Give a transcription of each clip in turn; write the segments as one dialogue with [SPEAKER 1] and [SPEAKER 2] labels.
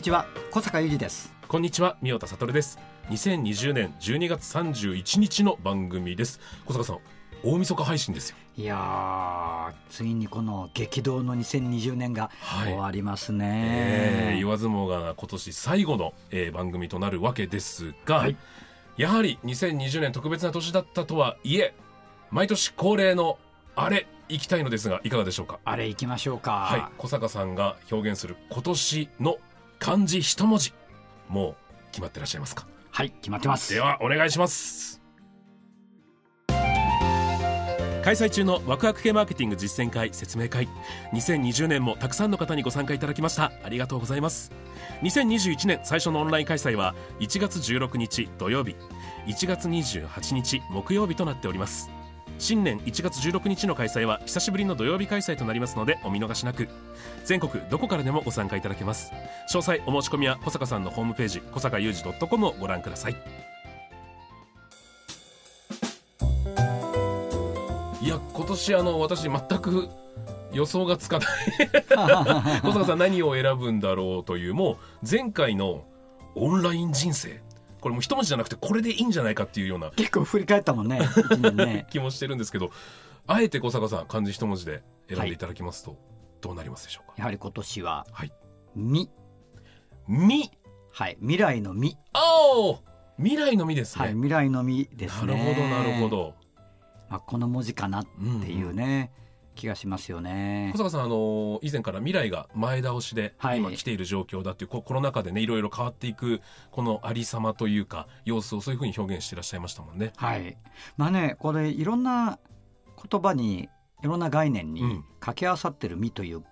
[SPEAKER 1] にちは小坂雄二です。
[SPEAKER 2] こんにちは三代田悟です。2020年12月31日の番組です。小坂さん大晦日配信ですよ。
[SPEAKER 1] いやーついにこの激動の2020年が
[SPEAKER 2] はい。
[SPEAKER 1] 終わります
[SPEAKER 2] え
[SPEAKER 1] ね、
[SPEAKER 2] ー、言わずもがな今年最後の、えー番組となるわけですが、
[SPEAKER 1] はい。
[SPEAKER 2] やはり2020年特別な年だったとはいえ毎年恒例のあれ行きたいのですがいかがでしょうか？
[SPEAKER 1] あれ行きましょうか。
[SPEAKER 2] はい。小坂さんが表現する今年の漢字一文字。もう決まってらっしゃいますか？
[SPEAKER 1] はい決まってます。
[SPEAKER 2] ではお願いします。
[SPEAKER 3] 開催中のワクワク系マーケティング実践会説明会。2020年もたくさんの方にご参加いただきました。ありがとうございます。2021年最初のオンライン開催は1月16日土曜日。1月28日木曜日となっております新年1月16日の開催は久しぶりの土曜日開催となりますのでお見逃しなく。全国どこからでもご参加いただけます。詳細お申し込みは小坂さんのホームページ小坂雄二 .com をご覧ください。
[SPEAKER 2] いや今年あの私全く予想がつかない。小坂さん何を選ぶんだろうというもう前回のオンライン人生これもう一文字じゃなくてこれでいいんじゃないかっていうような
[SPEAKER 1] 結構振り返ったもんね。ね。
[SPEAKER 2] 気もしてるんですけどあえて小坂さん漢字一文字で選んでいただきますと、どうなりますでしょうか？
[SPEAKER 1] やはり今年は
[SPEAKER 2] はい「
[SPEAKER 1] み。
[SPEAKER 2] み」
[SPEAKER 1] はい。未来の「み。
[SPEAKER 2] あお未来のみです」ね、
[SPEAKER 1] はい。未来の「み」ですね。
[SPEAKER 2] なるほどなるほど、
[SPEAKER 1] まあ、この文字かなっていうね、気がしますよね。
[SPEAKER 2] 小坂さんあの以前から未来が前倒しで
[SPEAKER 1] はい。
[SPEAKER 2] 今来ている状況だっていう、こコロナ禍でねいろいろ変わっていくこのありさまというか様子をそういうふうに表現していらっしゃいましたもんね。
[SPEAKER 1] はい。まあねこれいろんな言葉にいろんな概念に
[SPEAKER 2] うん。
[SPEAKER 1] 掛け合わさってる「み」という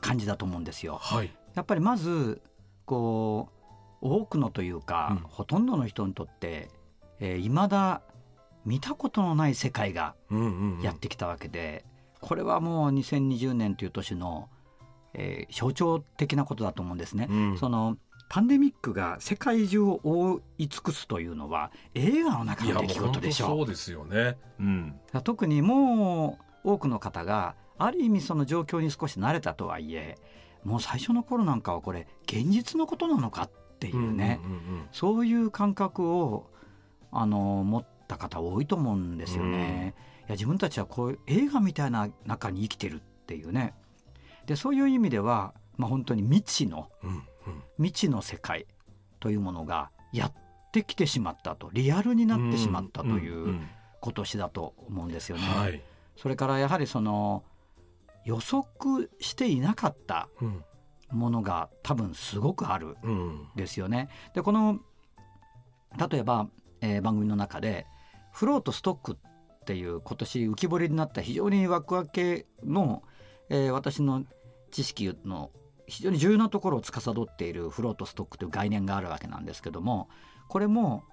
[SPEAKER 1] 感じだと思うんですよ。
[SPEAKER 2] はい、
[SPEAKER 1] やっぱりまずこう多くのというか、
[SPEAKER 2] うん。
[SPEAKER 1] ほとんどの人にとっていま、えー未だ見たことのない世界がやってきたわけで、これはもう2020年という年の、えー象徴的なことだと思うんですね。
[SPEAKER 2] うん
[SPEAKER 1] そのパンデミックが世界中を覆い尽くすというのは映画の中の出来事でしょ
[SPEAKER 2] そうですよね。うん、
[SPEAKER 1] 特にもう多くの方がある意味その状況に少し慣れたとはいえもう最初の頃なんかはこれ現実のことなのかっていうね、
[SPEAKER 2] うんうんうん
[SPEAKER 1] そういう感覚をあの持った方多いと思うんですよね。いや自分たちはこういう映画みたいな中に生きてるっていうね。でそういう意味では、まあ、本当に未知の
[SPEAKER 2] うんうん。
[SPEAKER 1] 未知の世界というものがやってきてしまったと。リアルになってしまったとい
[SPEAKER 2] ん
[SPEAKER 1] うん今年だと思うんですよね。
[SPEAKER 2] はい、
[SPEAKER 1] それからやはりその予測していなかった
[SPEAKER 2] うん。
[SPEAKER 1] ものが多分すごくあるですよね。でこの例えば、えー番組の中でフローとストックっていう今年浮き彫りになった非常にワクワク系の、えー私の知識の非常に重要なところを司っているフローとストックという概念があるわけなんですけどもこれも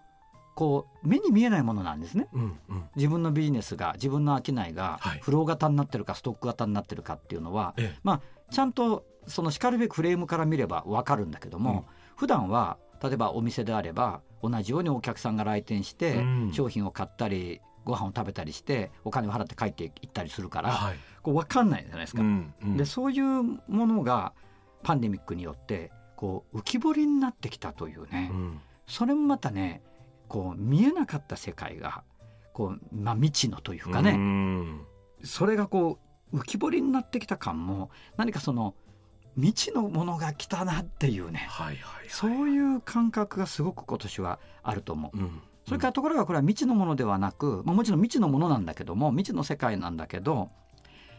[SPEAKER 1] こう目に見えないものなんですね。
[SPEAKER 2] うんうん。
[SPEAKER 1] 自分のビジネスが自分の商いが
[SPEAKER 2] はい。
[SPEAKER 1] フロー型になってるかストック型になってるかっていうのは、
[SPEAKER 2] ええ。
[SPEAKER 1] まあちゃんとそのしかるべくフレームから見れば分かるんだけども、普段は例えばお店であれば同じようにお客さんが来店して
[SPEAKER 2] うん。
[SPEAKER 1] 商品を買ったりご飯を食べたりしてお金を払って帰っていったりするから、
[SPEAKER 2] はい、
[SPEAKER 1] こう分かんないじゃないですか。
[SPEAKER 2] うんうん。
[SPEAKER 1] でそういうものがパンデミックによってこう浮き彫りになってきたというね、
[SPEAKER 2] うん。
[SPEAKER 1] それもまたねこう見えなかった世界がこう、まあ、未知のというかね、
[SPEAKER 2] うん。
[SPEAKER 1] それがこう浮き彫りになってきた感も何かその未知のものが来たなっていうね。
[SPEAKER 2] はいはいはい。
[SPEAKER 1] そういう感覚がすごく今年はあると思う。
[SPEAKER 2] うん
[SPEAKER 1] それからところがこれは未知のものではなく、まあ、もちろん未知のものなんだけども未知の世界なんだけど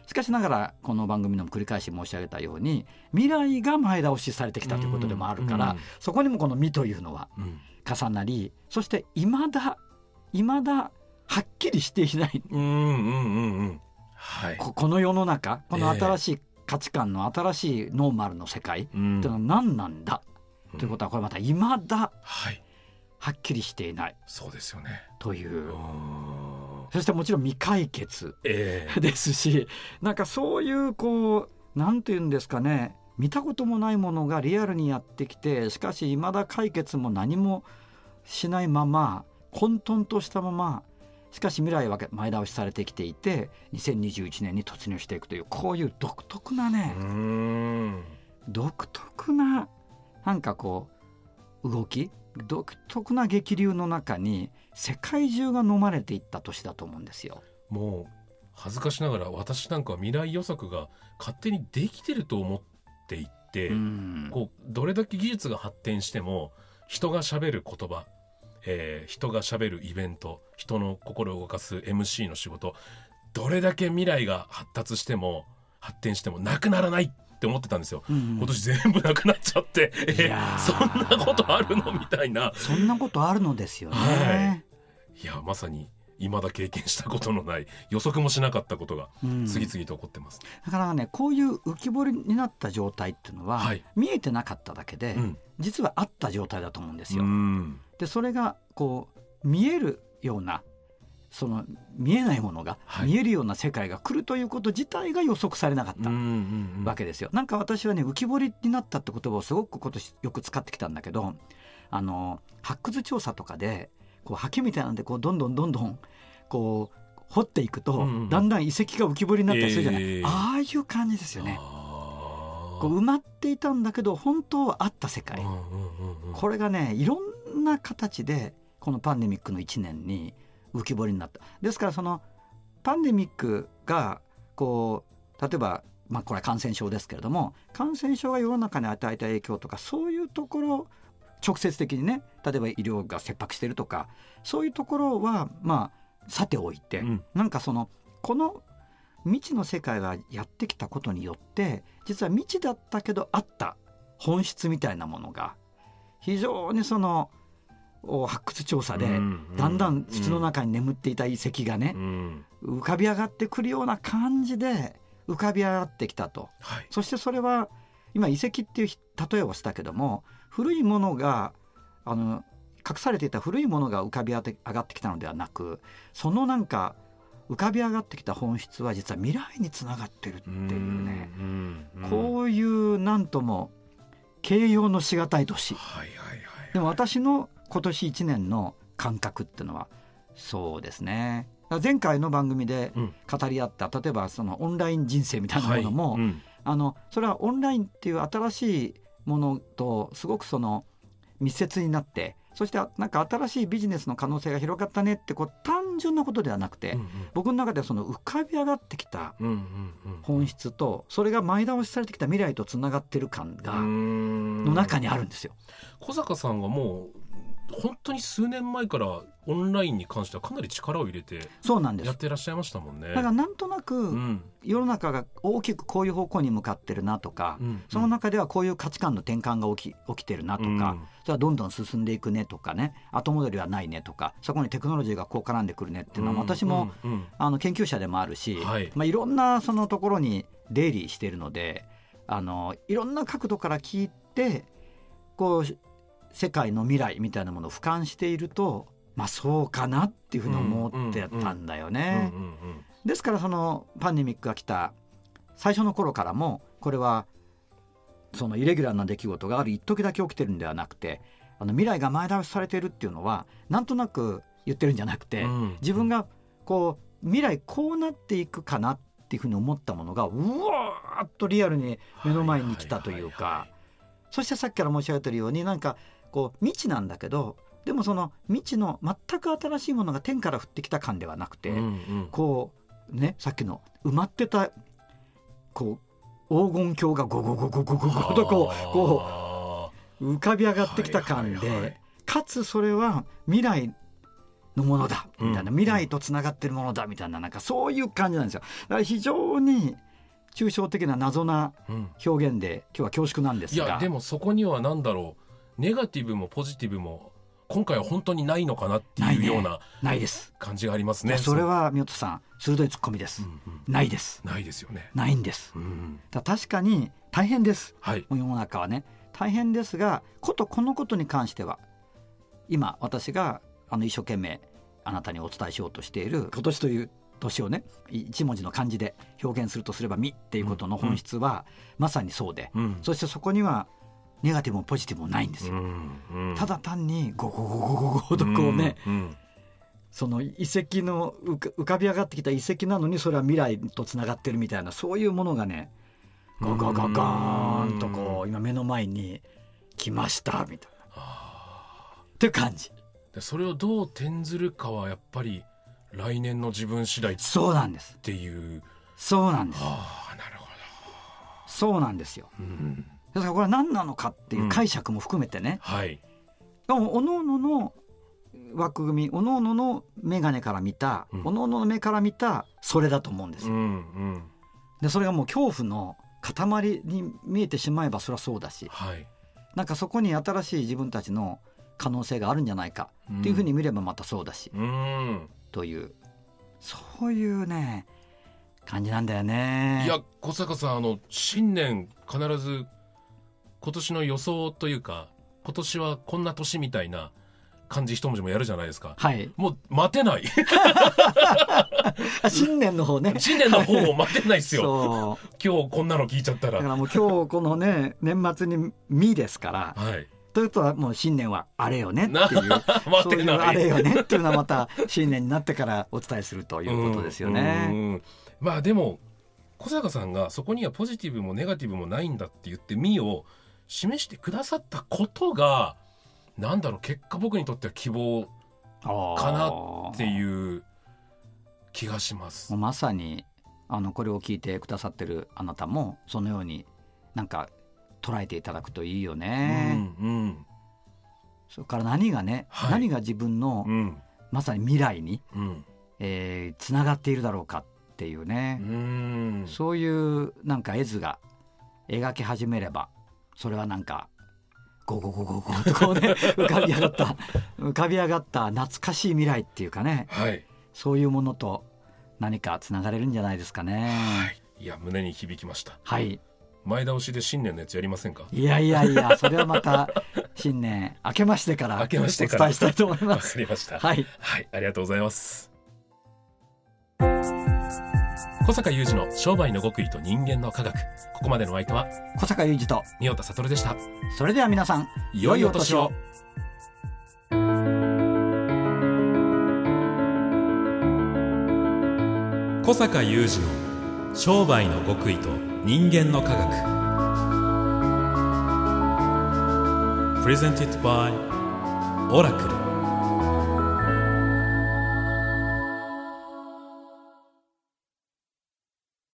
[SPEAKER 1] しかしながらこの番組でも繰り返し申し上げたように未来が前倒しされてきたということでもあるから、そこにもこの「未」というのは
[SPEAKER 2] うん。
[SPEAKER 1] 重なりそしていまだいまだはっきりしていない。ここの世の中この新しい価値観の新しいノーマルの世界っていうのは何なんだ、
[SPEAKER 2] うん
[SPEAKER 1] ということはこれまたいまだ
[SPEAKER 2] はい
[SPEAKER 1] はっきりしていない。
[SPEAKER 2] そうですよね。
[SPEAKER 1] という。
[SPEAKER 2] うん。
[SPEAKER 1] そしてもちろん未解決
[SPEAKER 2] ええ。
[SPEAKER 1] ですしなんかそういうこうなんて言うんですかね。見たこともないものがリアルにやってきてしかし未だ解決も何もしないまま混沌としたまましかし未来は前倒しされてきていて2021年に突入していくというこういう独特なね、
[SPEAKER 2] うん。
[SPEAKER 1] 独特ななんかこう動き独特な激流の中に世界中が飲まれていった年だと思うんですよ。
[SPEAKER 2] もう恥ずかしながら私なんかは未来予測が勝手にできてると思っていて、
[SPEAKER 1] うん
[SPEAKER 2] こうどれだけ技術が発展しても人がしゃべる言葉、えー人がしゃべるイベント人の心を動かす MC の仕事どれだけ未来が発達しても発展してもなくならないって思ってたんですよ。
[SPEAKER 1] うん
[SPEAKER 2] 今年全部なくなっちゃって、そんなことあるのみたいな
[SPEAKER 1] そんなことあるのですよね。
[SPEAKER 2] はいやまさに未だ経験したことのない予測もしなかったことが
[SPEAKER 1] うん
[SPEAKER 2] 次々と起こってます。
[SPEAKER 1] だからねこういう浮き彫りになった状態っていうのは、
[SPEAKER 2] はい
[SPEAKER 1] 見えてなかっただけで、
[SPEAKER 2] うん
[SPEAKER 1] 実はあった状態だと思うんです
[SPEAKER 2] う
[SPEAKER 1] よ。
[SPEAKER 2] ん
[SPEAKER 1] でそれがこう見えるようなその見えないものが、
[SPEAKER 2] はい。
[SPEAKER 1] 見えるような世界が来るということ自体が予測されなかった。わけですよ。なんか私はね浮き彫りになったって言葉をすごく今年よく使ってきたんだけどあの発掘調査とかでこうハケみたいなんでこうどんどんどんどんこう掘っていくと、だんだん遺跡が浮き彫りになったりするじゃない、
[SPEAKER 2] えー
[SPEAKER 1] ああいう感じですよね。こう埋まっていたんだけど本当はあった世界、これがねいろんな形でこのパンデミックの1年に浮き彫りになった。ですからそのパンデミックがこう例えばまあこれは感染症ですけれども感染症が世の中に与えた影響とかそういうところ直接的にね例えば医療が切迫しているとかそういうところはまあさておいて、
[SPEAKER 2] うん。
[SPEAKER 1] なんかそのこの未知の世界がやってきたことによって実は未知だったけどあった本質みたいなものが非常にそのお発掘調査で
[SPEAKER 2] うん
[SPEAKER 1] だんだん土の中に眠っていた遺跡がね
[SPEAKER 2] うん。
[SPEAKER 1] 浮かび上がってくるような感じで浮かび上がってきたと。
[SPEAKER 2] はい。
[SPEAKER 1] そしてそれは今遺跡っていう例えをしたけども古いものがあの隠されていた古いものが浮かび上がってきたのではなくそのなんか浮かび上がってきた本質は実は未来につながってるっていうね。こういうなんとも形容のしがたい年。
[SPEAKER 2] はいはいはい。
[SPEAKER 1] でも私の今年1年の感覚っていうのはそうですね。前回の番組で
[SPEAKER 2] うん。
[SPEAKER 1] 語り合った例えばそのオンライン人生みたいなものも、
[SPEAKER 2] はい。うん。
[SPEAKER 1] あのそれはオンラインっていう新しいものとすごくその密接になってそしてなんか新しいビジネスの可能性が広がったねってこう単純なことではなくて、
[SPEAKER 2] うん
[SPEAKER 1] 僕の中ではその浮かび上がってきた
[SPEAKER 2] うんうんうん。
[SPEAKER 1] 本質とそれが前倒しされてきた未来とつながってる感が
[SPEAKER 2] うん。
[SPEAKER 1] の中にあるんですよ。
[SPEAKER 2] 小坂さんはもう本当に数年前からオンラインに関してはかなり力を入れて
[SPEAKER 1] そうなんです。
[SPEAKER 2] やってらっしゃいましたもんね。
[SPEAKER 1] だからなんとなく
[SPEAKER 2] うん。
[SPEAKER 1] 世の中が大きくこういう方向に向かってるなとか、
[SPEAKER 2] うん。
[SPEAKER 1] その中ではこういう価値観の転換が起き起きてるなとか、
[SPEAKER 2] うん。
[SPEAKER 1] じゃあどんどん進んでいくねとかね後戻りはないねとかそこにテクノロジーがこう絡んでくるねっていうのは私も、
[SPEAKER 2] うん。うん。
[SPEAKER 1] あの研究者でもあるし、
[SPEAKER 2] はい。
[SPEAKER 1] まあ、いろんなそのところに出入りしているのであのいろんな角度から聞いてこう世界の未来みたいなものを俯瞰しているとまあそうかなっていうふうに思ってたんだよね。ですからそのパンデミックが来た最初の頃からもこれはそのイレギュラーな出来事がある一時だけ起きてるんではなくてあの未来が前倒しされているっていうのはなんとなく言ってるんじゃなくて、
[SPEAKER 2] うん。
[SPEAKER 1] 自分がこう未来こうなっていくかなっていうふうに思ったものがうわーっとリアルに目の前に来たというか。そしてさっきから申し上げてるようになんかこう未知なんだけどでもその未知の全く新しいものが天から降ってきた感ではなくて、
[SPEAKER 2] うんうん。
[SPEAKER 1] こうねさっきの埋まってたこう黄金鏡がゴゴゴゴゴゴゴとこうこ
[SPEAKER 2] あ
[SPEAKER 1] う浮かび上がってきた感で、
[SPEAKER 2] はいはいはい。
[SPEAKER 1] かつそれは未来のものだみたいな、
[SPEAKER 2] うん
[SPEAKER 1] 未来とつながってるものだみたいななんかそういう感じなんですよ。だから非常に抽象的な謎な表現で今日は恐縮なんですが。
[SPEAKER 2] いやでもそこには何だろうネガティブもポジティブも今回は本当にないのかなって
[SPEAKER 1] ない
[SPEAKER 2] うような
[SPEAKER 1] ないです。
[SPEAKER 2] 感じがありますね。
[SPEAKER 1] それは宮田さん鋭いツッコミです、
[SPEAKER 2] うん。うん
[SPEAKER 1] ないです。
[SPEAKER 2] ないですよね。
[SPEAKER 1] ないんです。
[SPEAKER 2] うん。
[SPEAKER 1] だ確かに大変です。
[SPEAKER 2] はい。
[SPEAKER 1] 世の中はね。大変ですがことこのことに関しては今私があの一生懸命あなたにお伝えしようとしている今年という年をねい一文字の漢字で表現するとすれば「み」っていうことの本質はまさにそうで、
[SPEAKER 2] うん。
[SPEAKER 1] そしてそこにはネガティブもポジティブもないんですよ。
[SPEAKER 2] うんうん。
[SPEAKER 1] ただ単にゴゴゴゴゴゴとこうね、
[SPEAKER 2] うんうん。
[SPEAKER 1] その遺跡の浮か浮かび上がってきた遺跡なのにそれは未来とつながってるみたいなそういうものがねゴゴゴゴーンとこう今目の前に来ましたみたいな。っていう感じ。
[SPEAKER 2] でそれをどう転ずるかはやっぱり来年の自分次第っ
[SPEAKER 1] そうなんです。
[SPEAKER 2] ていう。
[SPEAKER 1] そうなんです。
[SPEAKER 2] ああなるほ
[SPEAKER 1] そうなんですよ。
[SPEAKER 2] ど。うん
[SPEAKER 1] だからこれは何なのかっていう解釈も含めてね、
[SPEAKER 2] はい。
[SPEAKER 1] でもおのおのの枠組みおのおのの眼鏡から見た、
[SPEAKER 2] うん
[SPEAKER 1] おのおのの目から見たそれだと思うんですよ
[SPEAKER 2] うんうん
[SPEAKER 1] でそれがもう恐怖の塊に見えてしまえばそれはそうだし
[SPEAKER 2] はい。
[SPEAKER 1] なんかそこに新しい自分たちの可能性があるんじゃないかっていうふうに見ればまたそうだし、
[SPEAKER 2] うん。
[SPEAKER 1] というそういうね感じなんだよね。
[SPEAKER 2] いや小坂さんあの新年必ず今年の予想というか今年はこんな年みたいな漢字一文字もやるじゃないですか。
[SPEAKER 1] はい。
[SPEAKER 2] もう待てない。
[SPEAKER 1] あ 新年の方ね。
[SPEAKER 2] 新年の方も待てないですよ。今日こんなの聞いちゃった
[SPEAKER 1] だかららもう今日このね年末に「み」ですから。
[SPEAKER 2] はい。
[SPEAKER 1] ということはもう新年はあれよねっていう。
[SPEAKER 2] 待
[SPEAKER 1] そういうあれよねっていうのはまた新年になってからお伝えするということですよ
[SPEAKER 2] うん
[SPEAKER 1] ね。
[SPEAKER 2] うん。まあでも小坂さんがそこにはポジティブもネガティブもないんだって言って「み」を示してくださったことがなんだろう結果僕にとっては希望かなって
[SPEAKER 1] う
[SPEAKER 2] いう気がします。
[SPEAKER 1] まさにあのこれを聞いてくださってるあなたもそのようになんか捉えていただくといいよ
[SPEAKER 2] う
[SPEAKER 1] ね。
[SPEAKER 2] んうん。
[SPEAKER 1] それから何がね、
[SPEAKER 2] はい。
[SPEAKER 1] 何が自分の
[SPEAKER 2] うん。
[SPEAKER 1] まさに未来に
[SPEAKER 2] うん。
[SPEAKER 1] えーつながっているだろうかっていうね、
[SPEAKER 2] うん。
[SPEAKER 1] そういうなんか絵図が描き始めればそれはなんかゴゴゴゴゴとこうね 浮かび上がった浮かび上がった懐かしい未来っていうかね。
[SPEAKER 2] はい。
[SPEAKER 1] そういうものと何かつながれるんじゃないですかね。
[SPEAKER 2] はい。いや胸に響きました。
[SPEAKER 1] はい、
[SPEAKER 2] 前倒しで新年のやつやりませんか？
[SPEAKER 1] いやいやいやそれはまた新年明けましてから
[SPEAKER 2] 明けまして
[SPEAKER 1] お
[SPEAKER 2] から。
[SPEAKER 1] 伝えしたいと思い
[SPEAKER 2] わ
[SPEAKER 1] ます。
[SPEAKER 2] かりました。
[SPEAKER 1] はい、
[SPEAKER 2] はい、ありがとうございます。小坂雄二の商売の極意と人間の科学。ここまでのお相手は
[SPEAKER 1] 小坂雄二と
[SPEAKER 2] 三代田悟でした。
[SPEAKER 1] それでは皆さん
[SPEAKER 2] 良いお年を。小坂雄二の商売の極意と人間の科学。プレゼンティットバイオラクル。